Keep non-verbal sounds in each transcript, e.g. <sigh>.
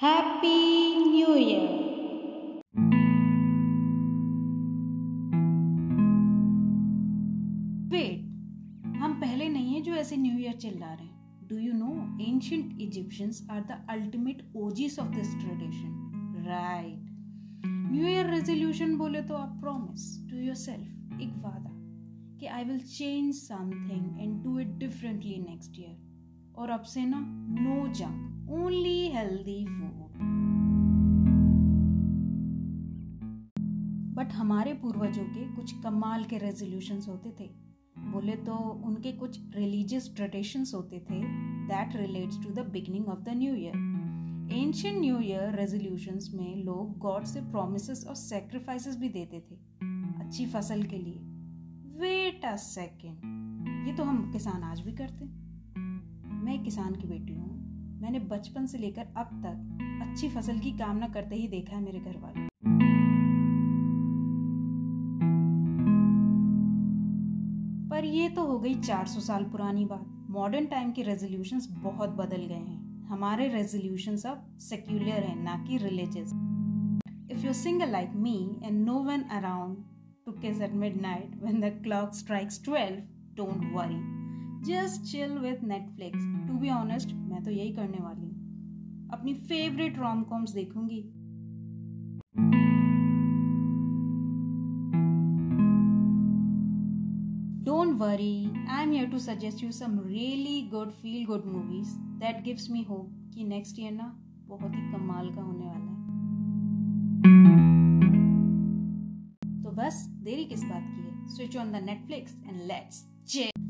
Happy new year wait हम पहले नहीं है जो ऐसे न्यू ईयर चिल्ला रहे हैं। Do you know ancient Egyptians are the ultimate OGs of this tradition right new year resolution बोले तो आप प्रॉमिस टू योर सेल्फ एक वादा, कि I will change something and do it differently next year और अब से ना no junk only healthy food but हमारे पूर्वजों के कुछ कमाल के रेजोल्यूशंस होते थे। बोले तो उनके कुछ रिलीजियस ट्रेडिशंस होते थे that relates to the beginning of the new year ancient new year resolutions में लोग गॉड से प्रोमिस और सेक्रीफाइसेस भी देते थे, अच्छी फ़सल के लिए। वेट अ सेकेंड ये तो हम किसान आज भी करते मैं एक किसान की बेटी हूँ। मैंने बचपन से लेकर अब तक अच्छी फ़सल की कामना करते ही देखा है मेरे घर वाले पर ये तो हो गई 400 साल पुरानी बात। मॉडर्न टाइम के रेजोल्यूशंस बहुत बदल गए हैं। हमारे रेजोल्यूशंस अब सेक्युलर हैं ना कि religious. If you single like me and no one around to kiss at midnight when the clock strikes 12, don't worry. Just chill with Netflix to be honest मैं तो यही करने वाली हूँ। अपनी फेवरेट रोम कॉम्स देखूँगी। Don't worry I am here suggest you some really good feel good movies that gives me hope कि next year ना बहुत ही कमाल का होने वाला है। तो बस, देरी किस बात की है? Switch on the Netflix and let's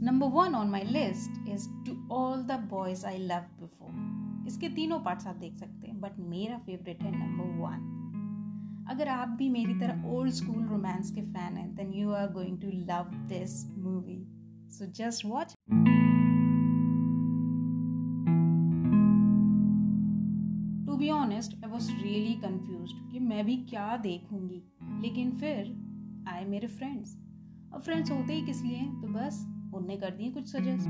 number one on my list is to all the boys I love before इसके तीनों पार्ट्स आप देख सकते हैं बट मेरा फेवरेट है नंबर वन अगर आप भी मेरी तरह ओल्ड स्कूल रोमांस के फ़ैन हैं then you are going to love this movie so just watch to be honest I was really confuse कि मैं भी क्या देखूँगी। लेकिन फिर आए मेरे फ्रेंड्स और फ्रेंड्स होते ही किस लिए? तो बस उनने कर दिए कुछ सजेस्ट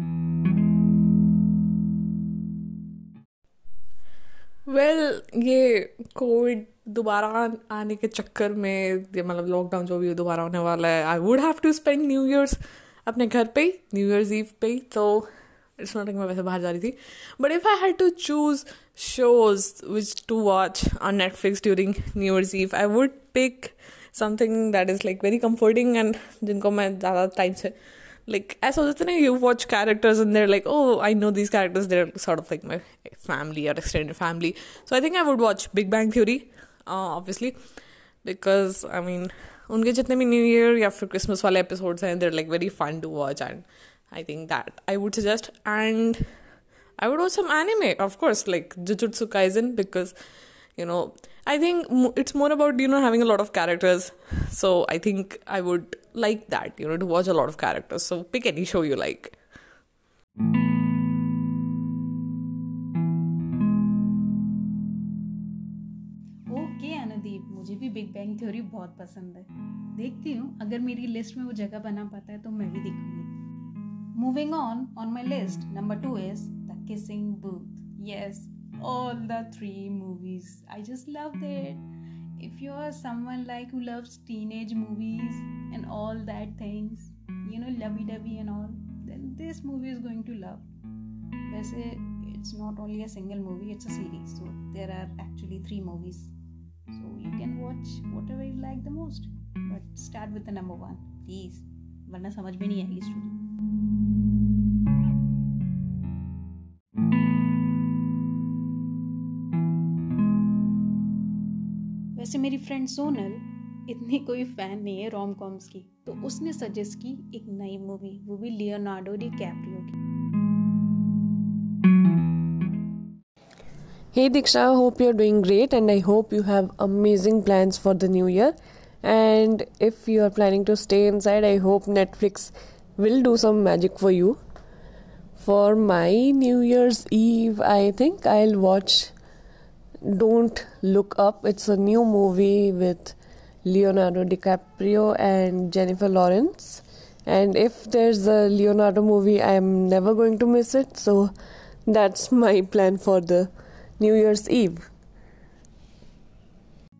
वेल well, ये कोविड दोबारा आने के चक्कर में मतलब लॉकडाउन जो भी दोबारा होने वाला है I would have to spend new years अपने घर पे ही न्यू ईयर्स ईव पे ही तो इट्स नॉट मैं वैसे बाहर जा रही थी। But if I had to choose shows which to watch on Netflix during new years eve I would pick something that is like very comforting and जिनको मैं ज़्यादा टाइम से like as I was saying, you watch characters and they're like, oh, I know these characters. They're sort of like my family or extended family. So I think I would watch Big Bang Theory, uh, obviously, because I mean, उनके जितने भी new year या फिर Christmas वाले episodes हैं there like very fun to watch and I think that I would suggest and I would watch some anime of course like Jujutsu Kaisen because you know i think it's more about you know having a lot of characters so i think i would like that you know to watch a lot of characters so pick any show you like okay Anudeep मुझे भी Big Bang Theory बहुत पसंद है देखती हूँ अगर मेरी list में वो जगह बना पाता है तो मैं भी देखूंगी moving on on my list number two is the kissing booth yes all the three movies. I just loved it. If you're someone like who loves teenage movies and all that things, you know, lovey dovey and all, then this movie is going to love. say it's not only a single movie, it's a series. So there are actually three movies. So you can watch whatever you like the most. But start with the number one, please. वरना समझ में नहीं आएगी story वैसे मेरी friend Sonal इतनी कोई fan नहीं है रोम कॉम्स की तो उसने सजेस्ट की एक नई मूवी वो भी लियोनार्डो डी कैप्रियो की Hey Diksha, hope you're doing great and I hope you have amazing plans for the new year. And if you are planning to stay inside, I hope Netflix will do some magic for you. For my New Year's Eve, I think I'll watch Don't Look Up. It's a new movie with Leonardo DiCaprio and Jennifer Lawrence. And if there's a Leonardo movie, I'm never going to miss it. So that's my plan for the New Year's Eve.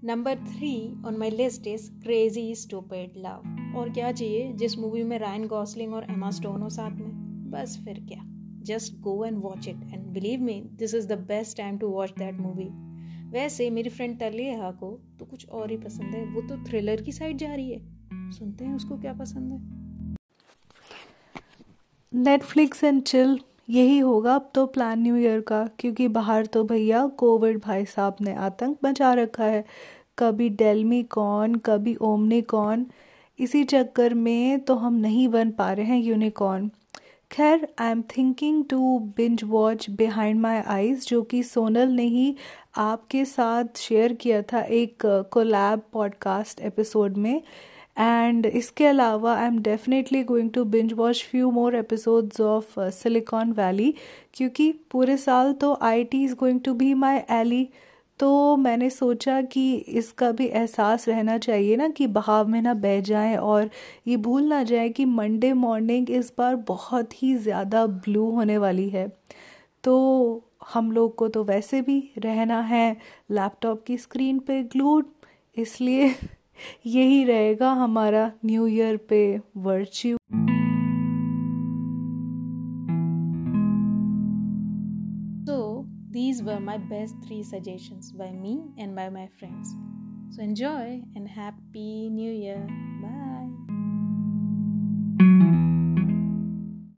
Number three on my list is crazy stupid love और क्या चाहिए जिस movie में Ryan Gosling और Emma Stone हो साथ में बस फिर क्या just go and watch it and believe me this is the best time to watch that movie वैसे मेरी फ्रेंड तलिया को तो कुछ और ही पसंद है। वो तो थ्रिलर की साइड जा रही है। सुनते हैं उसको क्या पसंद है। नेटफ्लिक्स एंड चिल यही होगा अब तो प्लान न्यू ईयर का, क्योंकि बाहर तो भैया कोविड भाई साहब ने आतंक मचा रखा है। कभी डेलमी कौन कभी ओमनी कौन इसी चक्कर में तो हम नहीं बन पा रहे हैं यूनिकॉर्न खैर I am thinking to binge watch behind my eyes जो कि सोनल ने ही आपके साथ शेयर किया था एक कोलैब पॉडकास्ट एपिसोड में। एंड इसके अलावा I am definitely going to binge watch few more episodes of Silicon Valley क्योंकि पूरे साल तो IT is going to be my ally तो मैंने सोचा कि इसका भी एहसास रहना चाहिए ना कि बहाव में ना बह जाएँ और ये भूल ना जाए कि मंडे मॉर्निंग इस बार बहुत ही ज़्यादा ब्लू होने वाली है। तो हम लोग को तो वैसे भी रहना है लैपटॉप की स्क्रीन पे ग्लूड इसलिए <laughs> यही रहेगा हमारा न्यू ईयर पे virtue these were my best three suggestions by me and by my friends. So, enjoy and Happy New Year!